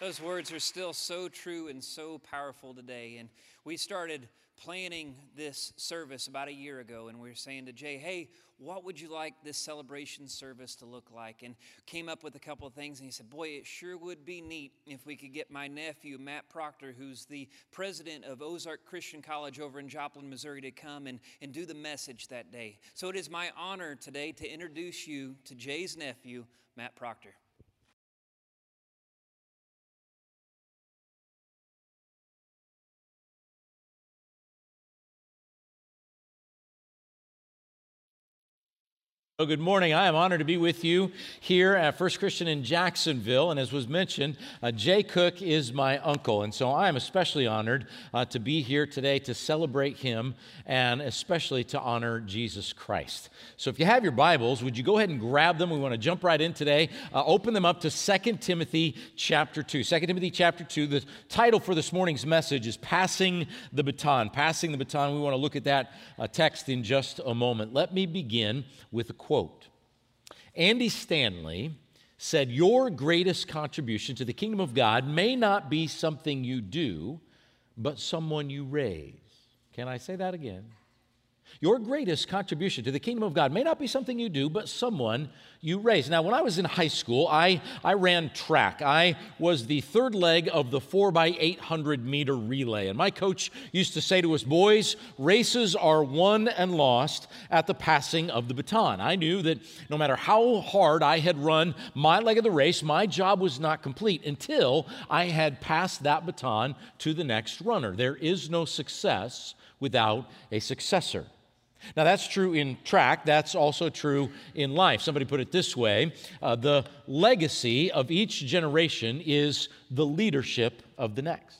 Those words are still so true and so powerful today. And we started planning this service about a year ago, and we were saying to Jay, hey, what would you like this celebration service to look like? And came up with a couple of things, and he said, boy, it sure would be neat if we could get my nephew, Matt Proctor, who's the president of Ozark Christian College over in Joplin, Missouri, to come and, and do the message that day. So it is my honor today to introduce you to Jay's nephew, Matt Proctor. Well, good morning. I am honored to be with you here at First Christian in Jacksonville. And as was mentioned, uh, Jay Cook is my uncle. And so I am especially honored uh, to be here today to celebrate him and especially to honor Jesus Christ. So if you have your Bibles, would you go ahead and grab them? We want to jump right in today. Uh, open them up to 2 Timothy chapter 2. 2 Timothy chapter 2. The title for this morning's message is Passing the Baton. Passing the Baton. We want to look at that uh, text in just a moment. Let me begin with a quote Andy Stanley said, Your greatest contribution to the kingdom of God may not be something you do, but someone you raise. Can I say that again? Your greatest contribution to the kingdom of God may not be something you do, but someone you raise. Now, when I was in high school, I, I ran track. I was the third leg of the 4 by 800 meter relay. And my coach used to say to us, boys, races are won and lost at the passing of the baton. I knew that no matter how hard I had run my leg of the race, my job was not complete until I had passed that baton to the next runner. There is no success without a successor. Now, that's true in track, that's also true in life. Somebody put it this way uh, the legacy of each generation is the leadership of the next.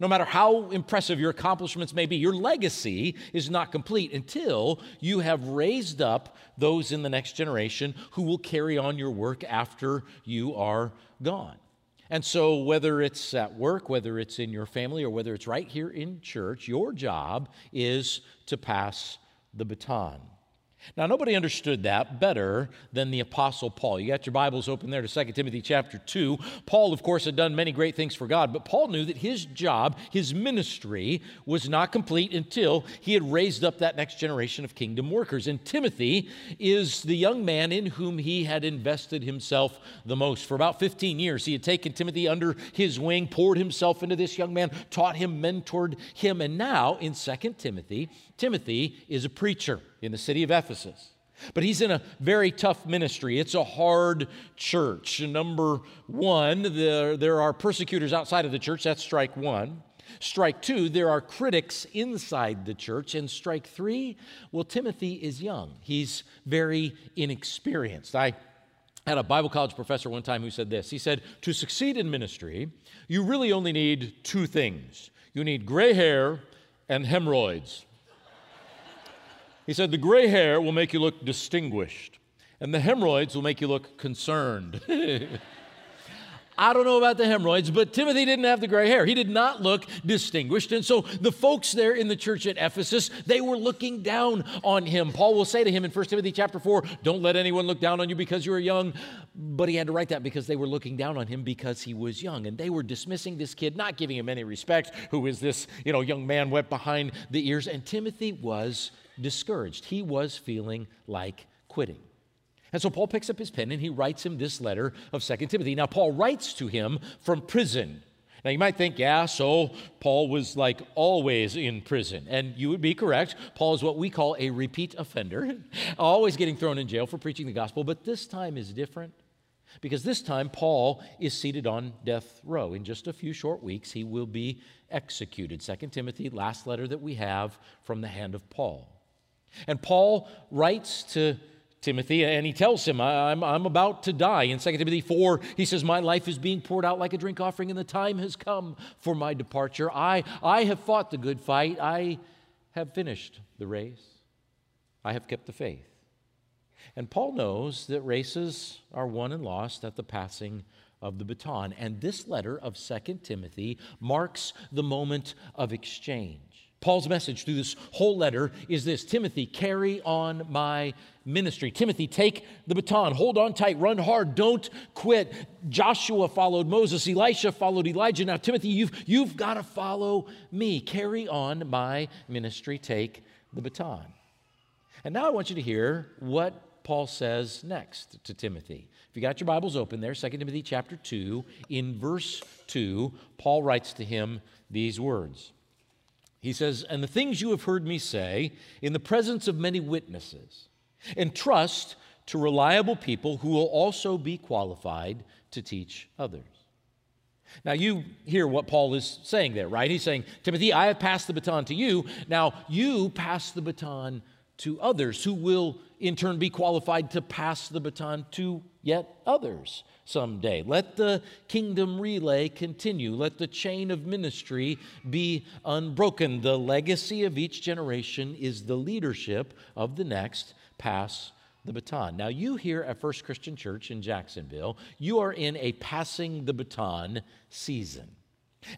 No matter how impressive your accomplishments may be, your legacy is not complete until you have raised up those in the next generation who will carry on your work after you are gone. And so, whether it's at work, whether it's in your family, or whether it's right here in church, your job is to pass the baton. Now, nobody understood that better than the Apostle Paul. You got your Bibles open there to 2 Timothy chapter 2. Paul, of course, had done many great things for God, but Paul knew that his job, his ministry, was not complete until he had raised up that next generation of kingdom workers. And Timothy is the young man in whom he had invested himself the most. For about 15 years, he had taken Timothy under his wing, poured himself into this young man, taught him, mentored him. And now, in 2 Timothy, Timothy is a preacher in the city of Ephesus. But he's in a very tough ministry. It's a hard church. Number one, there, there are persecutors outside of the church. That's strike one. Strike two, there are critics inside the church. And strike three, well, Timothy is young. He's very inexperienced. I had a Bible college professor one time who said this He said, To succeed in ministry, you really only need two things you need gray hair and hemorrhoids. He said, The gray hair will make you look distinguished, and the hemorrhoids will make you look concerned. I don't know about the hemorrhoids, but Timothy didn't have the gray hair. He did not look distinguished. And so the folks there in the church at Ephesus, they were looking down on him. Paul will say to him in 1 Timothy chapter 4, don't let anyone look down on you because you are young. But he had to write that because they were looking down on him because he was young. And they were dismissing this kid, not giving him any respect. Who is this, you know, young man wet behind the ears? And Timothy was discouraged. He was feeling like quitting. And so Paul picks up his pen and he writes him this letter of Second Timothy. Now, Paul writes to him from prison. Now, you might think, yeah, so Paul was like always in prison. And you would be correct. Paul is what we call a repeat offender, always getting thrown in jail for preaching the gospel. But this time is different because this time Paul is seated on death row. In just a few short weeks, he will be executed. Second Timothy, last letter that we have from the hand of Paul. And Paul writes to Timothy and he tells him, I'm, I'm about to die. In 2 Timothy 4, he says, My life is being poured out like a drink offering, and the time has come for my departure. I, I have fought the good fight, I have finished the race, I have kept the faith. And Paul knows that races are won and lost at the passing of the baton. And this letter of 2 Timothy marks the moment of exchange. Paul's message through this whole letter is this Timothy, carry on my ministry. Timothy, take the baton, hold on tight, run hard, don't quit. Joshua followed Moses, Elisha followed Elijah. Now, Timothy, you've, you've got to follow me. Carry on my ministry, take the baton. And now I want you to hear what Paul says next to Timothy. If you got your Bibles open there, 2 Timothy chapter 2, in verse 2, Paul writes to him these words. He says, And the things you have heard me say in the presence of many witnesses, and trust to reliable people who will also be qualified to teach others. Now, you hear what Paul is saying there, right? He's saying, Timothy, I have passed the baton to you. Now, you pass the baton to others who will in turn be qualified to pass the baton to yet others someday. Let the kingdom relay continue. Let the chain of ministry be unbroken. The legacy of each generation is the leadership of the next. Pass the baton. Now, you here at First Christian Church in Jacksonville, you are in a passing the baton season.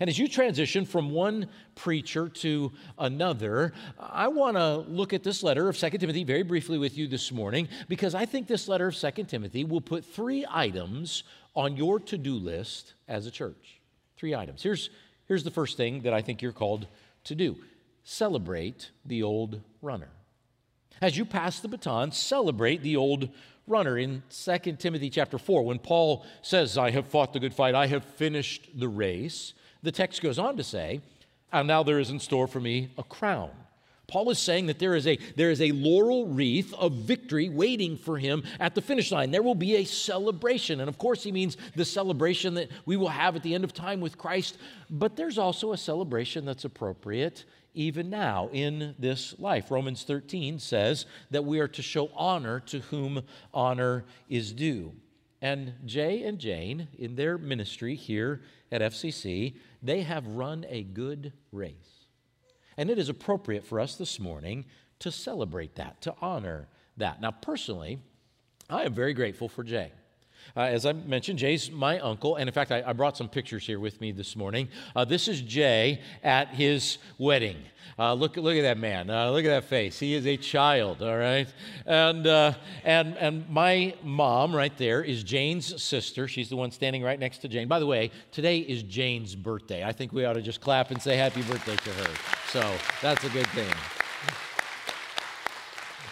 And as you transition from one preacher to another, I want to look at this letter of 2 Timothy very briefly with you this morning because I think this letter of 2 Timothy will put three items on your to do list as a church. Three items. Here's, here's the first thing that I think you're called to do celebrate the old runner. As you pass the baton, celebrate the old runner in 2 Timothy chapter 4 when Paul says, I have fought the good fight, I have finished the race the text goes on to say, and now there is in store for me a crown. Paul is saying that there is, a, there is a laurel wreath of victory waiting for him at the finish line. There will be a celebration. And of course, he means the celebration that we will have at the end of time with Christ. But there's also a celebration that's appropriate even now in this life. Romans 13 says that we are to show honor to whom honor is due. And Jay and Jane, in their ministry here at FCC, they have run a good race. And it is appropriate for us this morning to celebrate that, to honor that. Now, personally, I am very grateful for Jay. Uh, as I mentioned, Jay's my uncle, and in fact, I, I brought some pictures here with me this morning. Uh, this is Jay at his wedding. Uh, look, look at that man. Uh, look at that face. He is a child, all right? And, uh, and, and my mom right there is Jane's sister. She's the one standing right next to Jane. By the way, today is Jane's birthday. I think we ought to just clap and say happy birthday to her. So that's a good thing.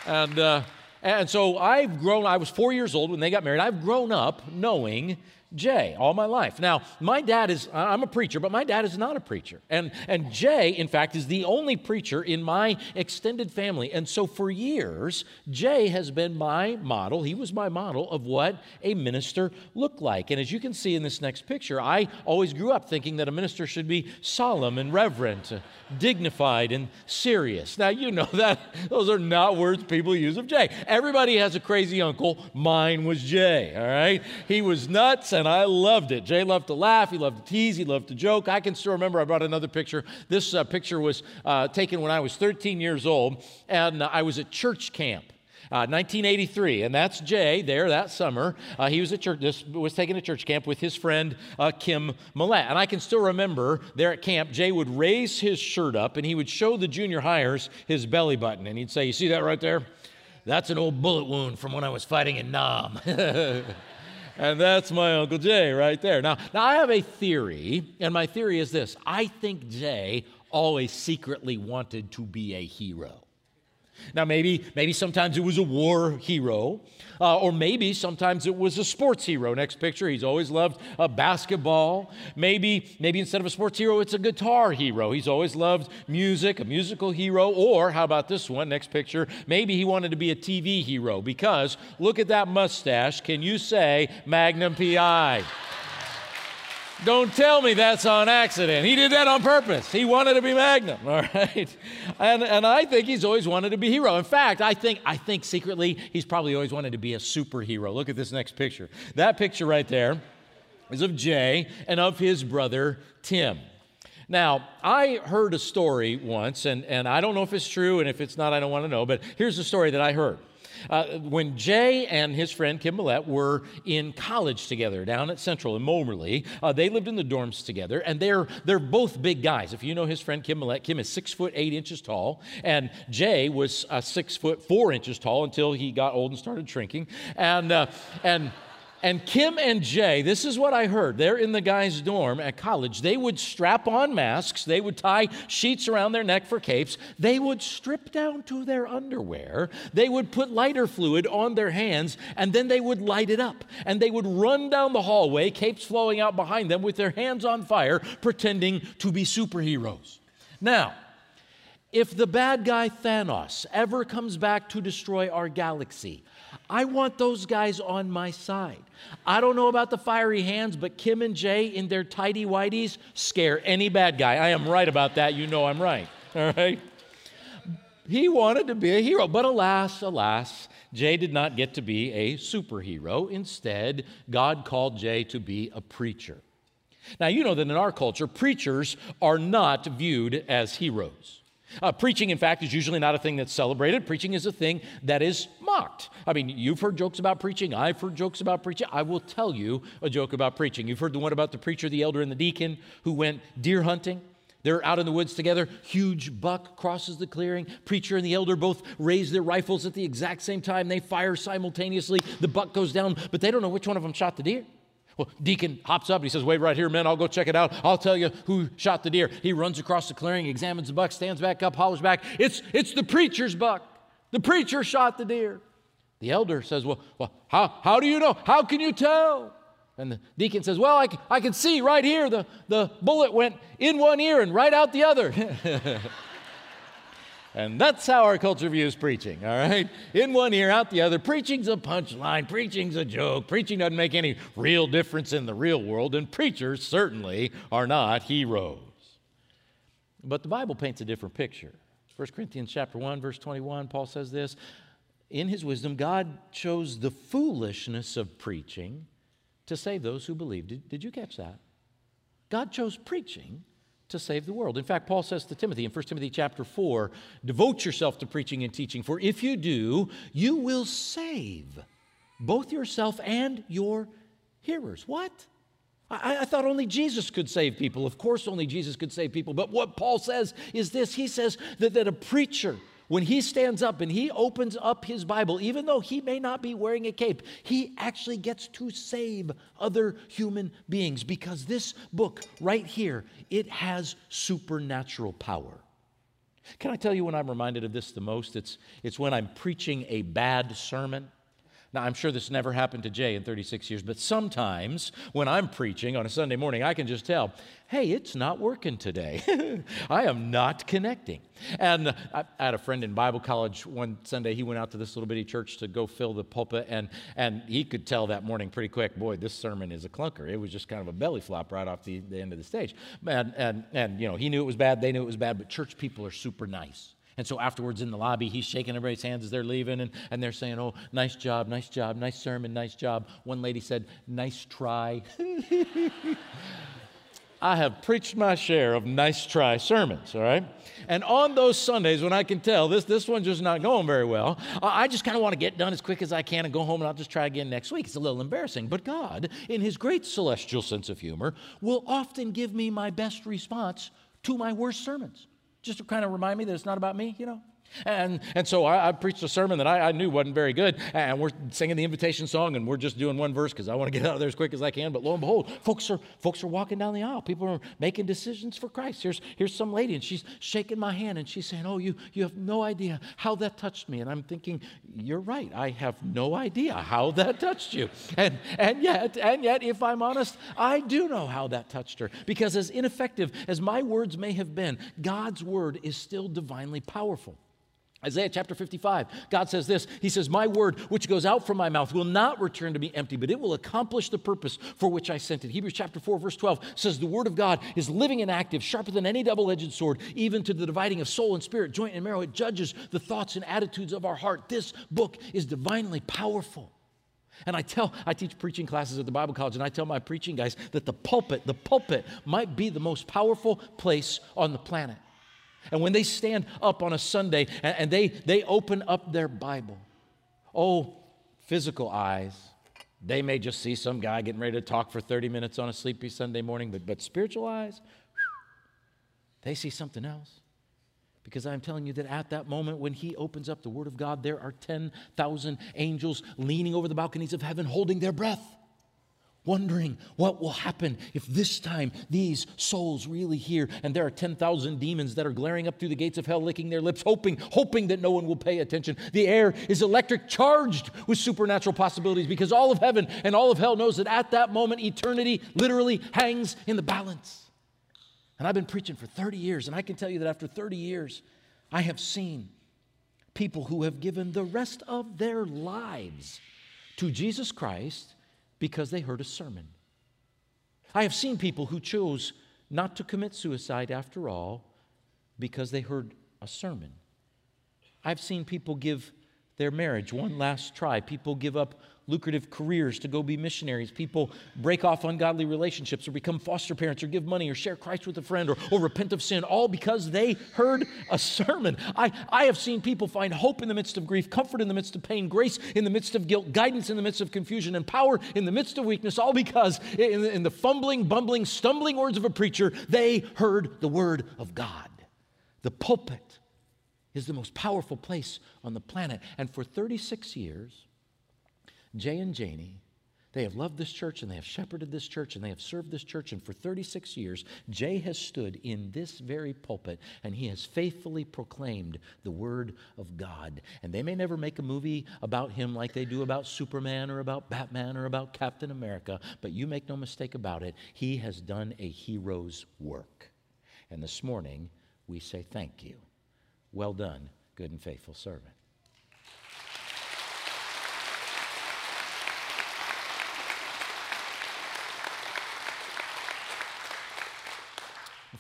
And, uh, and so I've grown, I was four years old when they got married. I've grown up knowing Jay all my life. Now, my dad is, I'm a preacher, but my dad is not a preacher. And, and Jay, in fact, is the only preacher in my extended family. And so for years, Jay has been my model. He was my model of what a minister looked like. And as you can see in this next picture, I always grew up thinking that a minister should be solemn and reverent, uh, dignified and serious. Now, you know that those are not words people use of Jay. Everybody has a crazy uncle. Mine was Jay, all right? He was nuts and I loved it. Jay loved to laugh, he loved to tease, he loved to joke. I can still remember I brought another picture. This uh, picture was uh, taken when I was 13 years old, and I was at church camp. 1983, uh, and that's Jay there that summer. Uh, he was at church. This was taken to church camp with his friend uh, Kim Millett, and I can still remember there at camp. Jay would raise his shirt up and he would show the junior hires his belly button, and he'd say, "You see that right there? That's an old bullet wound from when I was fighting in Nam." And that's my Uncle Jay right there. Now, now, I have a theory, and my theory is this I think Jay always secretly wanted to be a hero. Now, maybe, maybe sometimes it was a war hero, uh, or maybe sometimes it was a sports hero. Next picture, he's always loved uh, basketball. Maybe, maybe instead of a sports hero, it's a guitar hero. He's always loved music, a musical hero. Or how about this one? Next picture, maybe he wanted to be a TV hero because look at that mustache. Can you say Magnum PI? Don't tell me that's on accident. He did that on purpose. He wanted to be Magnum, all right? And, and I think he's always wanted to be hero. In fact, I think, I think secretly he's probably always wanted to be a superhero. Look at this next picture. That picture right there is of Jay and of his brother Tim. Now, I heard a story once, and, and I don't know if it's true, and if it's not, I don't want to know, but here's the story that I heard. Uh, when Jay and his friend Kim Millette were in college together down at Central in Moberly, uh, they lived in the dorms together, and they're, they're both big guys. If you know his friend Kim Millette, Kim is six foot eight inches tall, and Jay was uh, six foot four inches tall until he got old and started shrinking. And, uh, and and Kim and Jay, this is what I heard. They're in the guys' dorm at college. They would strap on masks, they would tie sheets around their neck for capes, they would strip down to their underwear, they would put lighter fluid on their hands, and then they would light it up. And they would run down the hallway, capes flowing out behind them with their hands on fire, pretending to be superheroes. Now, if the bad guy Thanos ever comes back to destroy our galaxy, I want those guys on my side. I don't know about the fiery hands, but Kim and Jay in their tidy whities scare any bad guy. I am right about that. You know I'm right. All right? He wanted to be a hero, but alas, alas, Jay did not get to be a superhero. Instead, God called Jay to be a preacher. Now, you know that in our culture, preachers are not viewed as heroes. Uh, preaching, in fact, is usually not a thing that's celebrated. Preaching is a thing that is mocked. I mean, you've heard jokes about preaching. I've heard jokes about preaching. I will tell you a joke about preaching. You've heard the one about the preacher, the elder, and the deacon who went deer hunting. They're out in the woods together. Huge buck crosses the clearing. Preacher and the elder both raise their rifles at the exact same time. They fire simultaneously. The buck goes down, but they don't know which one of them shot the deer. Well, Deacon hops up and he says, Wait right here, men, I'll go check it out. I'll tell you who shot the deer. He runs across the clearing, examines the buck, stands back up, hollers back, It's, it's the preacher's buck. The preacher shot the deer. The elder says, Well, well how, how do you know? How can you tell? And the deacon says, Well, I, I can see right here the, the bullet went in one ear and right out the other. And that's how our culture views preaching, all right? In one ear, out the other. Preaching's a punchline, preaching's a joke. Preaching doesn't make any real difference in the real world, and preachers certainly are not heroes. But the Bible paints a different picture. 1 Corinthians chapter 1 verse 21 Paul says this, in his wisdom God chose the foolishness of preaching to save those who believe. Did, did you catch that? God chose preaching to save the world. In fact, Paul says to Timothy in 1 Timothy chapter 4, devote yourself to preaching and teaching, for if you do, you will save both yourself and your hearers. What? I, I, thought only Jesus could save people. Of course, only Jesus could save people. But what Paul says is this He says that, that a preacher when he stands up and he opens up his Bible, even though he may not be wearing a cape, he actually gets to save other human beings because this book right here, it has supernatural power. Can I tell you when I'm reminded of this the most? It's, it's when I'm preaching a bad sermon. Now, I'm sure this never happened to Jay in 36 years, but sometimes when I'm preaching on a Sunday morning, I can just tell, hey, it's not working today. I am not connecting. And I, had a friend in Bible college one Sunday. He went out to this little bitty church to go fill the pulpit, and, and he could tell that morning pretty quick, boy, this sermon is a clunker. It was just kind of a belly flop right off the, the end of the stage. And, and, and, you know, he knew it was bad, they knew it was bad, but church people are super nice. And so afterwards in the lobby, he's shaking everybody's hands as they're leaving, and, and they're saying, Oh, nice job, nice job, nice sermon, nice job. One lady said, Nice try. I have preached my share of nice try sermons, all right? And on those Sundays when I can tell this, this one's just not going very well, I just kind of want to get done as quick as I can and go home and I'll just try again next week. It's a little embarrassing. But God, in His great celestial sense of humor, will often give me my best response to my worst sermons just to kind of remind me that it's not about me, you know? And, and so I, I preached a sermon that I, I, knew wasn't very good, and we're singing the invitation song, and we're just doing one verse because I want to get out of there as quick as I can. But lo and behold, folks are, folks are walking down the aisle. People are making decisions for Christ. Here's, here's some lady, and she's shaking my hand, and she's saying, Oh, you, you have no idea how that touched me. And I'm thinking, You're right. I have no idea how that touched you. And, and, yet, and yet, if I'm honest, I do know how that touched her. Because as ineffective as my words may have been, God's word is still divinely powerful. Isaiah chapter 55, God says this He says, My word, which goes out from my mouth, will not return to me empty, but it will accomplish the purpose for which I sent it. Hebrews chapter 4, verse 12 says, The word of God is living and active, sharper than any double edged sword, even to the dividing of soul and spirit, joint and marrow. It judges the thoughts and attitudes of our heart. This book is divinely powerful. And I tell, I teach preaching classes at the Bible College, and I tell my preaching guys that the pulpit, the pulpit might be the most powerful place on the planet. And when they stand up on a Sunday and, they, they open up their Bible, Oh, physical eyes, they may just see some guy getting ready to talk for 30 minutes on a sleepy Sunday morning, but, but spiritual eyes, they see something else. Because I'm telling you that at that moment when he opens up the Word of God, there are 10,000 angels leaning over the balconies of heaven holding their breath wondering what will happen if this time these souls really hear and there are 10,000 demons that are glaring up through the gates of hell licking their lips hoping hoping that no one will pay attention. The air is electric charged with supernatural possibilities because all of heaven and all of hell knows that at that moment eternity literally hangs in the balance. And I've been preaching for 30 years and I can tell you that after 30 years I have seen people who have given the rest of their lives to Jesus Christ because they heard a sermon. I have seen people who chose not to commit suicide after all because they heard a sermon. I've seen people give their marriage one last try. People give up lucrative careers to go be missionaries. People break off ungodly relationships or become foster parents or give money or share Christ with a friend or, or repent of sin, all because they heard a sermon. I, I have seen people find hope in the midst of grief, comfort in the midst of pain, grace in the midst of guilt, guidance in the midst of confusion, and power in the midst of weakness, all because in in the fumbling, bumbling, stumbling words of a preacher, they heard the word of God. The pulpit is the most powerful place on the planet. And for 36 years, Jay and Janie, they have loved this church and they have shepherded this church and they have served this church. And for 36 years, Jay has stood in this very pulpit and he has faithfully proclaimed the word of God. And they may never make a movie about him like they do about Superman or about Batman or about Captain America, but you make no mistake about it, he has done a hero's work. And this morning, we say thank you. Well done, good and faithful servant.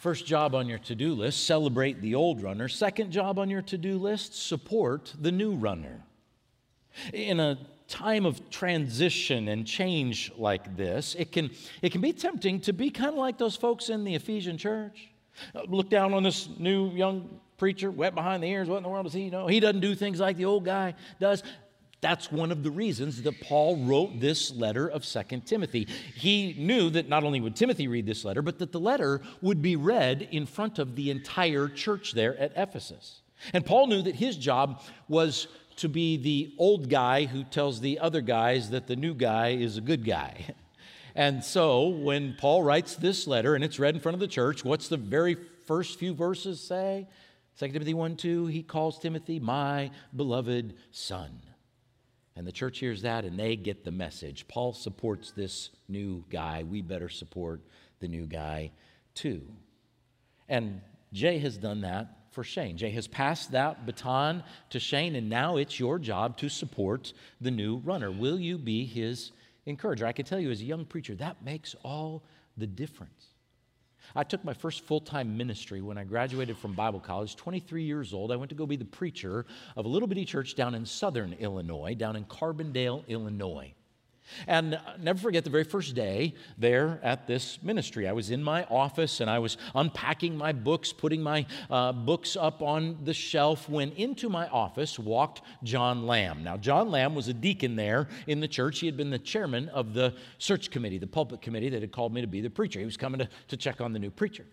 First job on your to do list, celebrate the old runner. Second job on your to do list, support the new runner. In a time of transition and change like this, it can, it can be tempting to be kind of like those folks in the Ephesian church. Look down on this new young preacher, wet behind the ears. What in the world does he know? He doesn't do things like the old guy does. That's one of the reasons that Paul wrote this letter of Second Timothy. He knew that not only would Timothy read this letter, but that the letter would be read in front of the entire church there at Ephesus. And Paul knew that his job was to be the old guy who tells the other guys that the new guy is a good guy. And so when Paul writes this letter and it's read in front of the church, what's the very first few verses say? 2 Timothy 1 2, he calls Timothy my beloved son. And the church hears that and they get the message. Paul supports this new guy. We better support the new guy too. And Jay has done that for Shane. Jay has passed that baton to Shane, and now it's your job to support the new runner. Will you be his encourager? I can tell you, as a young preacher, that makes all the difference. I took my first full time ministry when I graduated from Bible college, 23 years old. I went to go be the preacher of a little bitty church down in southern Illinois, down in Carbondale, Illinois. And never forget the very first day there at this ministry. I was in my office and I was unpacking my books, putting my uh, books up on the shelf when into my office walked John Lamb. Now, John Lamb was a deacon there in the church. He had been the chairman of the search committee, the pulpit committee that had called me to be the preacher. He was coming to, to check on the new preacher.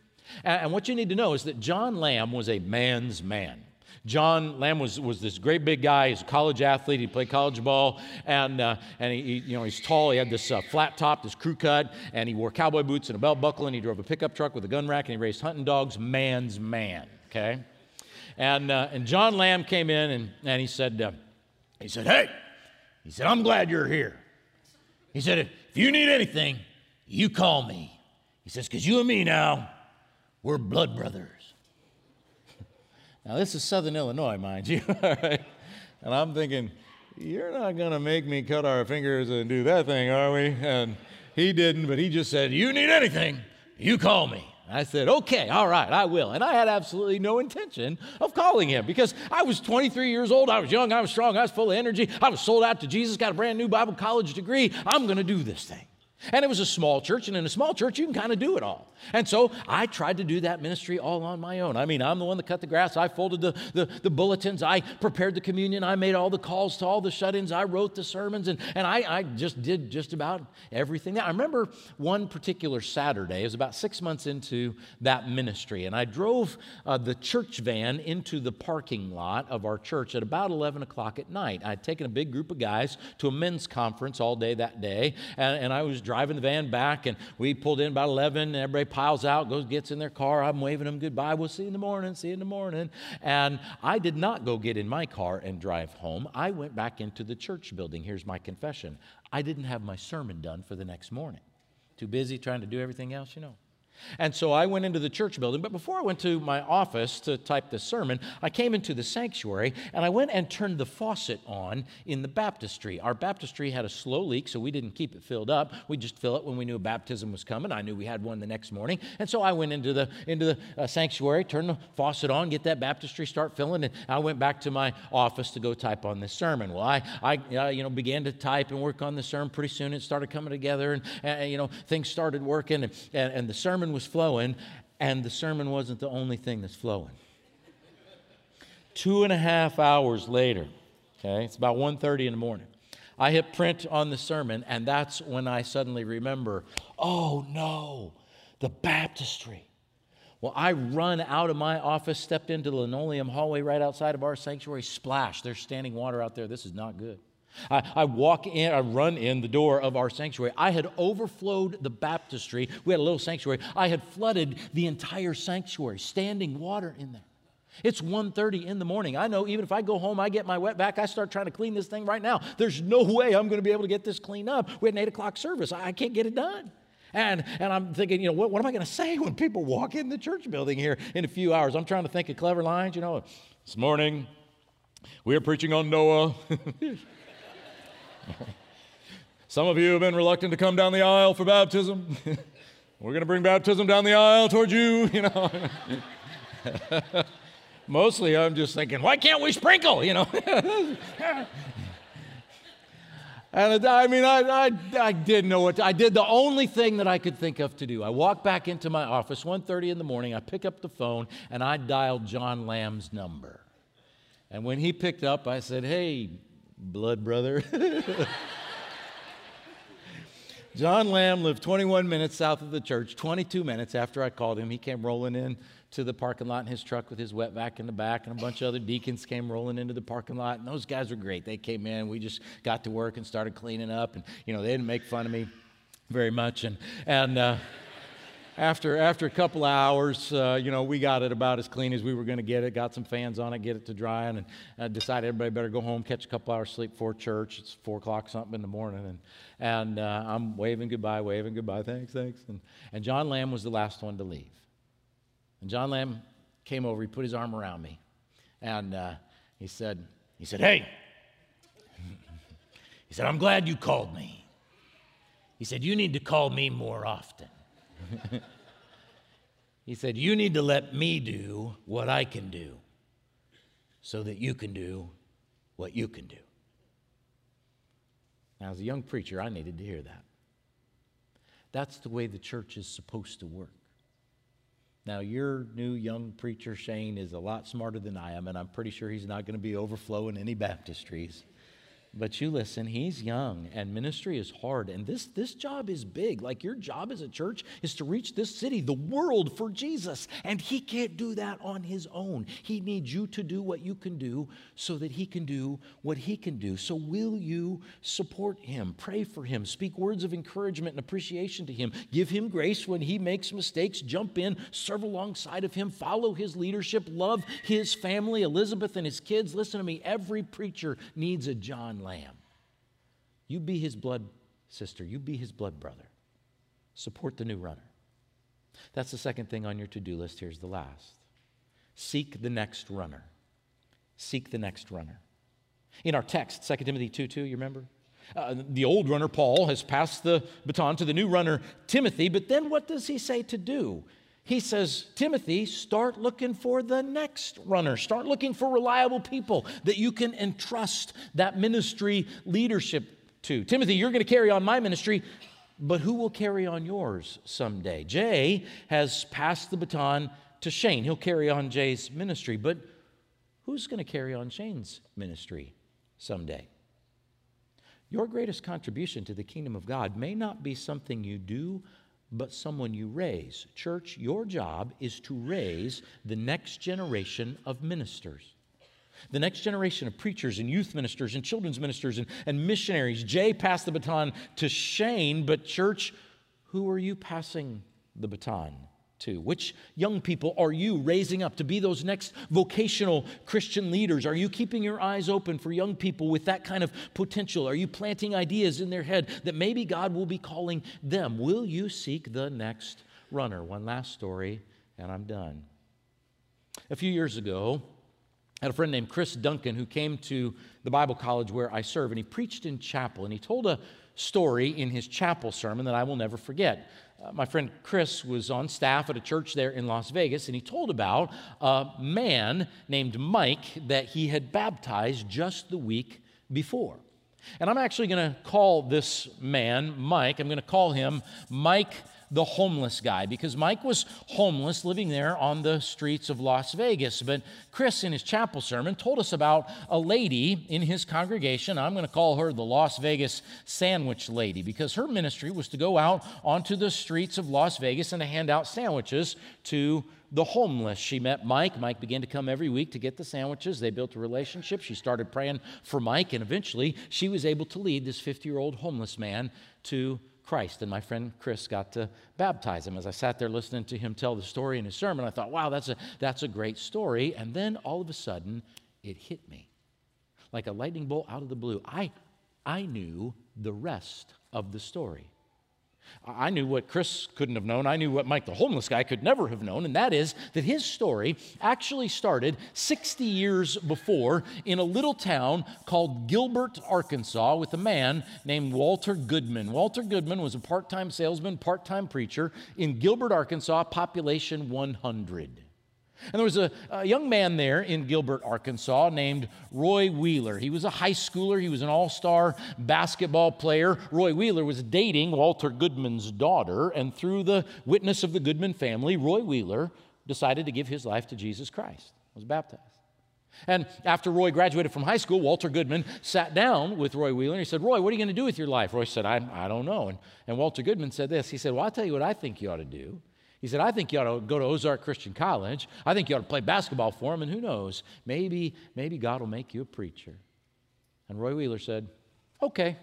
And, and what you need to know is that John Lamb was a man's man. John Lamb was, was this great big guy. He's a college athlete. He played college ball, and, uh, and he, you know, he's tall. He had this uh, flat top, this crew cut, and he wore cowboy boots and a belt buckle, and he drove a pickup truck with a gun rack, and he raised hunting dogs. Man's man, okay? And, uh, and John Lamb came in, and, and he said, uh, he said, hey, he said, I'm glad you're here. He said, if you need anything, you call me. He says, because you and me now, we're blood brothers. Now, this is Southern Illinois, mind you. And I'm thinking, you're not going to make me cut our fingers and do that thing, are we? And he didn't, but he just said, You need anything, you call me. I said, okay, all right, I will. And I had absolutely no intention of calling him because I was 23 years old. I was young, I was strong, I was full of energy. I was sold out to Jesus, got a brand new Bible college degree. I'm going to do this thing. And it was a small church, and in a small church, you can kind of do it all. And so I tried to do that ministry all on my own. I mean, I'm the one that cut the grass. I folded the, the, the bulletins. I prepared the communion. I made all the calls to all the shut ins. I wrote the sermons. And, and I, I just did just about everything. I remember one particular Saturday, it was about six months into that ministry. And I drove uh, the church van into the parking lot of our church at about 11 o'clock at night. I'd taken a big group of guys to a men's conference all day that day. And, and I was driving the van back, and we pulled in about 11, and everybody piles out, goes, gets in their car. I'm waving them goodbye. We'll see you in the morning, see you in the morning. And I did not go get in my car and drive home. I went back into the church building. Here's my confession I didn't have my sermon done for the next morning. Too busy trying to do everything else, you know. And so I went into the church building, but before I went to my office to type the sermon, I came into the sanctuary and I went and turned the faucet on in the baptistry. Our baptistry had a slow leak, so we didn't keep it filled up. We just fill it when we knew a baptism was coming. I knew we had one the next morning. And so I went into the into the uh, sanctuary, turned the faucet on, get that baptistry start filling, and I went back to my office to go type on this sermon. Well, I I uh, you know began to type and work on the sermon. Pretty soon it started coming together and, and you know things started working and, and, and the sermon sermon was flowing, and the sermon wasn't the only thing that's flowing. Two and a half hours later, okay, it's about 1.30 in the morning, I hit print on the sermon, and that's when I suddenly remember, oh no, the baptistry. Well, I run out of my office, stepped into the linoleum hallway right outside of our sanctuary, splash. There's standing water out there. This is not good. I, I, walk in, I run in the door of our sanctuary. I had overflowed the baptistry. We had a little sanctuary. I had flooded the entire sanctuary, standing water in there. It's 1:30 in the morning. I know even if I go home, I get my wet vac, I start trying to clean this thing right now. There's no way I'm going to be able to get this cleaned up. We had an 8 o'clock service. I, I can't get it done. And, and I'm thinking, you know, what, what am I going to say when people walk in the church building here in a few hours? I'm trying to think of clever lines, you know. This morning, we are preaching on Noah. Some of you have been reluctant to come down the aisle for baptism. We're going to bring baptism down the aisle towards you, you know. Mostly I'm just thinking, why can't we sprinkle, you know? and I mean, I, I, I didn't know what I did the only thing that I could think of to do. I walked back into my office 1.30 in the morning. I pick up the phone and I dialed John Lamb's number. And when he picked up, I said, hey, blood brother. John Lamb lived 21 minutes south of the church. 22 minutes after I called him, he came rolling in to the parking lot in his truck with his wet vac in the back, and a bunch of other deacons came rolling into the parking lot. And those guys were great. They came in. We just got to work and started cleaning up, and you know they didn't make fun of me very much, and and. Uh, after, after a couple of hours, uh, you know, we got it about as clean as we were going to get it, got some fans on it, get it to dry, and, and decided everybody better go home, catch a couple hours sleep before church. It's 4 o'clock something in the morning. And, and uh, I'm waving goodbye, waving goodbye, thanks, thanks. And, and John Lamb was the last one to leave. And John Lamb came over, he put his arm around me, and uh, he said, he said, hey, he said, I'm glad you called me. He said, you need to call me more often. he said, You need to let me do what I can do so that you can do what you can do. Now, as a young preacher, I needed to hear that. That's the way the church is supposed to work. Now, your new young preacher, Shane, is a lot smarter than I am, and I'm pretty sure he's not going to be overflowing any baptistries. But you listen, he's young and ministry is hard. And this, this job is big. Like your job as a church is to reach this city, the world for Jesus. And he can't do that on his own. He needs you to do what you can do so that he can do what he can do. So will you support him? Pray for him. Speak words of encouragement and appreciation to him. Give him grace when he makes mistakes. Jump in, serve alongside of him, follow his leadership, love his family, Elizabeth and his kids. Listen to me, every preacher needs a John lamb. You be his blood sister, you be his blood brother. Support the new runner. That's the second thing on your to do list. Here's the last seek the next runner. Seek the next runner. In our text, 2 Timothy 2 2, you remember? Uh, the old runner, Paul, has passed the baton to the new runner, Timothy, but then what does he say to do? He says, Timothy, start looking for the next runner. Start looking for reliable people that you can entrust that ministry leadership to. Timothy, you're going to carry on my ministry. but who will carry on yours someday? Jay has passed the baton to Shane. He'll carry on Jay's ministry, but who's going to carry on Shane's ministry someday? Your greatest contribution to the kingdom of God may not be something you do, but someone you raise. Church, your job is to raise the next generation of ministers. The next generation of preachers and youth ministers and children's ministers and, and missionaries. Jay passed the baton to Shane, but church, who are you passing the baton to? Which young people are you raising up to be those next vocational Christian leaders? Are you keeping your eyes open for young people with that kind of potential? Are you planting ideas in their head that maybe God will be calling them? Will you seek the next runner? One last story, and I'm done. A few years ago, I had a friend named Chris Duncan who came to the Bible college where I serve, and he preached in chapel. And he told a story in his chapel sermon that I will never forget. Uh, my friend Chris was on staff at a church there in Las Vegas, and he told about a man named Mike that he had baptized just the week before. And I'm actually going to call this man Mike, I'm going to call him Mike the homeless guy because Mike was homeless living there on the streets of Las Vegas. But Chris, in his chapel sermon, told us about a lady in his congregation. I'm going to call her the Las Vegas Sandwich Lady because her ministry was to go out onto the streets of Las Vegas and to hand out sandwiches to the homeless. She met Mike. Mike began to come every week to get the sandwiches. They built a relationship. She started praying for Mike, and eventually she was able to lead this 50 year old homeless man to Christ. And my friend Chris got to baptize him. As I sat there listening to him tell the story in his sermon, I thought, wow, that's a, that's a great story. And then all of a sudden, it hit me like a lightning bolt out of the blue. I, I knew the rest of the story. I knew what Chris couldn't have known. I knew what Mike, the homeless guy, could never have known, and that is that his story actually started 60 years before in a little town called Gilbert, Arkansas, with a man named Walter Goodman. Walter Goodman was a part time salesman, part time preacher in Gilbert, Arkansas, population 100. And there was a, a, young man there in Gilbert, Arkansas, named Roy Wheeler. He was a high schooler, he was an all star basketball player. Roy Wheeler was dating Walter Goodman's daughter, and through the witness of the Goodman family, Roy Wheeler decided to give his life to Jesus Christ, was baptized. And after Roy graduated from high school, Walter Goodman sat down with Roy Wheeler and he said, Roy, what are you going to do with your life? Roy said, I, I don't know. And, and Walter Goodman said this He said, Well, I'll tell you what I think you ought to do. He said, I think you ought to go to Ozark Christian College. I think you ought to play basketball for him, and who knows, maybe, maybe God will make you a preacher. And Roy Wheeler said, Okay.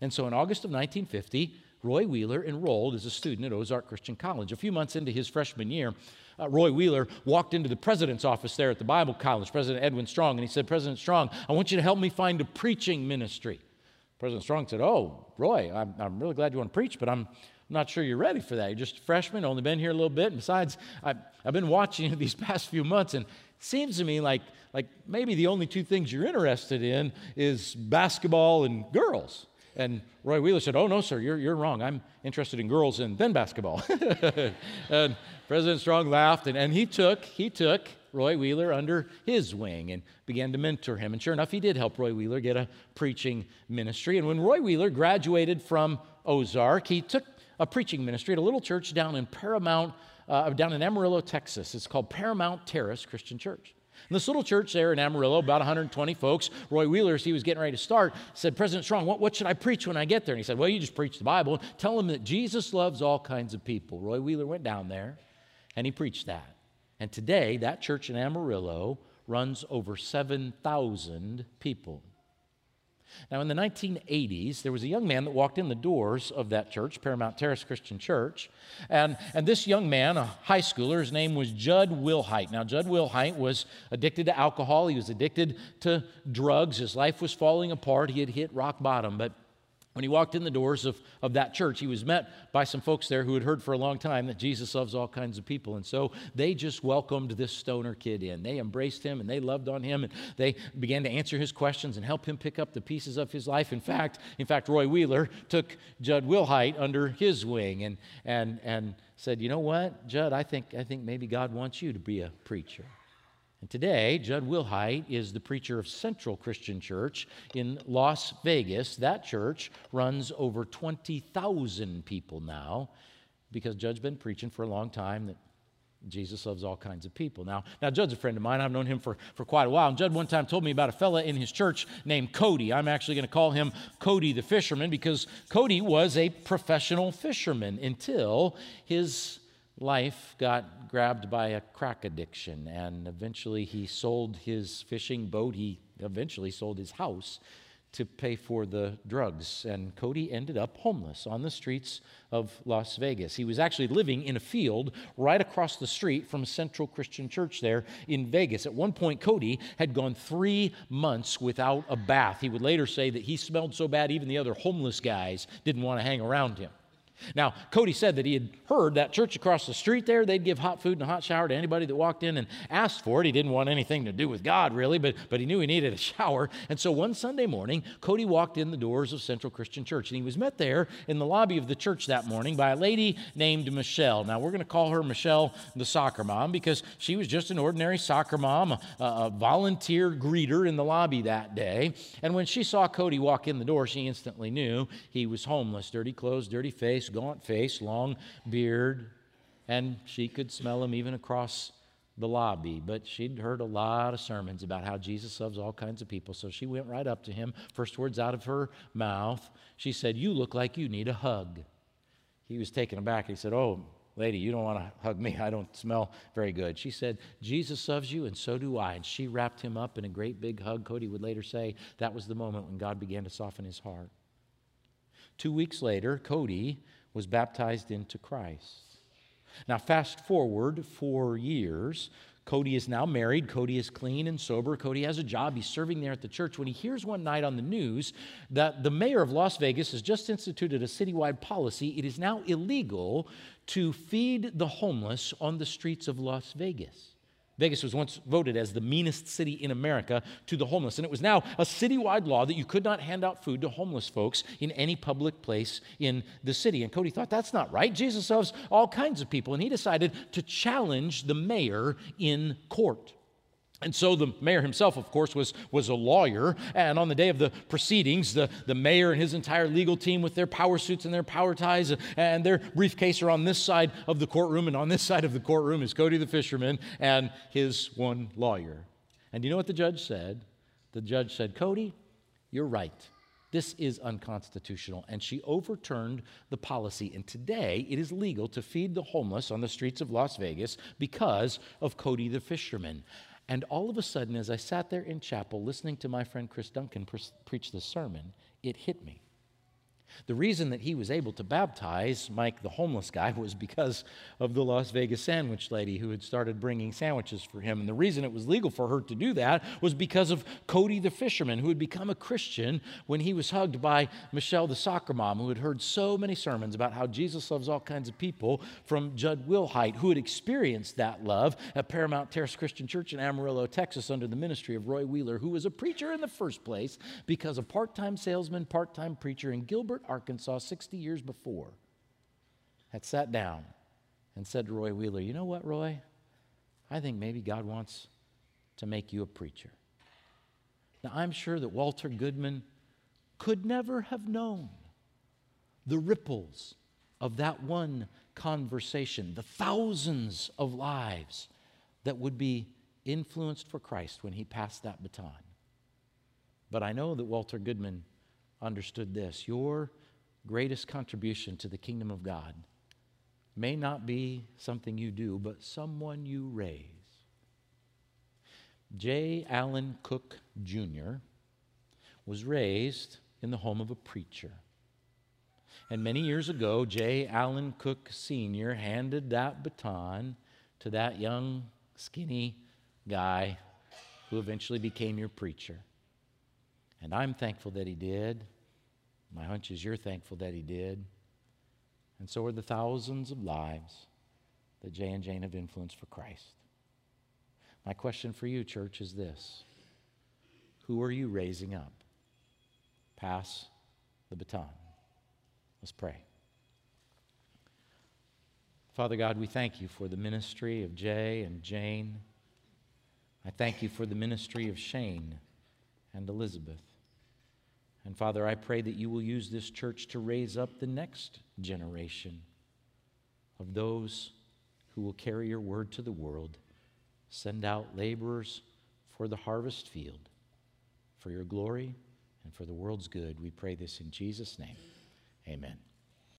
And so in August of 1950, Roy Wheeler enrolled as a student at Ozark Christian College. A few months into his freshman year, uh, Roy Wheeler walked into the president's office there at the Bible College, President Edwin Strong, and he said, President Strong, I want you to help me find a preaching ministry. President Strong said, Oh, Roy, I'm, I'm really glad you want to preach, but I'm, I'm not sure you're ready for that. You're just a freshman, only been here a little bit. And besides, I've, I've been watching you these past few months, and it seems to me like, like maybe the only two things you're interested in is basketball and girls. And Roy Wheeler said, Oh, no, sir, you're, you're wrong. I'm interested in girls and then basketball. and President Strong laughed, and, and he took, he took Roy Wheeler under his wing and began to mentor him. And sure enough, he did help Roy Wheeler get a preaching ministry. And when Roy Wheeler graduated from Ozark, he took a preaching ministry at a little church down in Paramount, uh, down in Amarillo, Texas. It's called Paramount Terrace Christian Church. And this little church there in Amarillo, about 120 folks, Roy Wheeler, as he was getting ready to start, said, President Strong, what, what should I preach when I get there? And he said, Well, you just preach the Bible. and Tell them that Jesus loves all kinds of people. Roy Wheeler went down there and he preached that. And today, that church in Amarillo runs over 7,000 people. Now, in the 1980s, there was a young man that walked in the doors of that church, Paramount Terrace Christian Church. And, and this young man, a high schooler, his name was Jud Wilhite. Now, Jud Wilhite was addicted to alcohol, he was addicted to drugs. His life was falling apart. He had hit rock bottom. But when he walked in the doors of, of that church, he was met by some folks there who had heard for a long time that Jesus loves all kinds of people. And so they just welcomed this stoner kid in. They embraced him and they loved on him and they began to answer his questions and help him pick up the pieces of his life. In fact, in fact, Roy Wheeler took Jud Wilhite under his wing and, and, and said, You know what, Jud, I think, I think maybe God wants you to be a preacher. And today, Jud Wilhite is the preacher of Central Christian Church in Las Vegas. That church runs over 20,000 people now because Jud's been preaching for a long time that Jesus loves all kinds of people. Now, now Jud's a friend of mine. I've known him for, for quite a while. And Jud one time told me about a fella in his church named Cody. I'm actually going to call him Cody the fisherman because Cody was a professional fisherman until his life got grabbed by a crack addiction, and eventually he sold his fishing boat. He eventually sold his house to pay for the drugs. And Cody ended up homeless on the streets of Las Vegas. He was actually living in a field right across the street from Central Christian Church there in Vegas. At one point, Cody had gone three months without a bath. He would later say that he smelled so bad, even the other homeless guys didn't want to hang around him. Now, Cody said that he had heard that church across the street there, they'd give hot food and a hot shower to anybody that walked in and asked for it. He didn't want anything to do with God, really, but, but he knew he needed a shower. And so one Sunday morning, Cody walked in the doors of Central Christian Church, and he was met there in the lobby of the church that morning by a lady named Michelle. Now, we're going to call her Michelle the soccer mom because she was just an ordinary soccer mom, a, a volunteer greeter in the lobby that day. And when she saw Cody walk in the door, she instantly knew he was homeless dirty clothes, dirty face, gaunt face, long beard, and she could smell him even across the lobby. But she'd heard a lot of sermons about how Jesus loves all kinds of people. So she went right up to him. First words out of her mouth, she said, You look like you need a hug. He was taken aback. He said, Oh, lady, you don't want to hug me. I don't smell very good. She said, Jesus loves you, and so do I. And she wrapped him up in a great big hug. Cody would later say that was the moment when God began to soften his heart. Two weeks later, Cody was baptized into Christ. Now, fast forward four years. Cody is now married. Cody is clean and sober. Cody has a job. He's serving there at the church when he hears one night on the news that the mayor of Las Vegas has just instituted a citywide policy. It is now illegal to feed the homeless on the streets of Las Vegas. Vegas was once voted as the meanest city in America to the homeless, and it was now a citywide law that you could not hand out food to homeless folks in any public place in the city. And Cody thought, that's not right. Jesus loves all kinds of people, and he decided to challenge the mayor in court. And so the mayor himself, of course, was, was a lawyer. And on the day of the proceedings, the, the mayor and his entire legal team with their power suits and their power ties and their briefcase are on this side of the courtroom. And on this side of the courtroom is Cody the fisherman and his one lawyer. And you know what the judge said? The judge said, Cody, you're right. This is unconstitutional. And she overturned the policy. And today it is legal to feed the homeless on the streets of Las Vegas because of Cody the fisherman. And all of a sudden, as I sat there in chapel listening to my friend Chris Duncan pre- preach the sermon, it hit me. The reason that he was able to baptize Mike, the homeless guy, was because of the Las Vegas sandwich lady who had started bringing sandwiches for him. And the reason it was legal for her to do that was because of Cody the fisherman, who had become a Christian when he was hugged by Michelle the soccer mom, who had heard so many sermons about how Jesus loves all kinds of people from Jud Wilhite, who had experienced that love at Paramount Terrace Christian Church in Amarillo, Texas, under the ministry of Roy Wheeler, who was a preacher in the first place because a part time salesman, part time preacher in Gilbert, Arkansas 60 years before had sat down and said to Roy Wheeler, You know what, Roy? I think maybe God wants to make you a preacher. Now, I'm sure that Walter Goodman could never have known the ripples of that one conversation, the thousands of lives that would be influenced for Christ when he passed that baton. But I know that Walter Goodman understood this your greatest contribution to the kingdom of God may not be something you do, but someone you raise. J. Allen Cook Jr. was raised in the home of a preacher. And many years ago, J. Allen Cook Sr. handed that baton to that young, skinny guy who eventually became your preacher. And I'm thankful that he did. My hunch is you're thankful that he did. And so are the thousands of lives that Jay and Jane have influenced for Christ. My question for you, church, is this Who are you raising up? Pass the baton. Let's pray. Father God, we thank you for the ministry of Jay and Jane. I thank you for the ministry of Shane and Elizabeth. And Father, I pray that you will use this church to raise up the next generation of those who will carry your word to the world. Send out laborers for the harvest field, for your glory and for the world's good. We pray this in Jesus' name. Amen.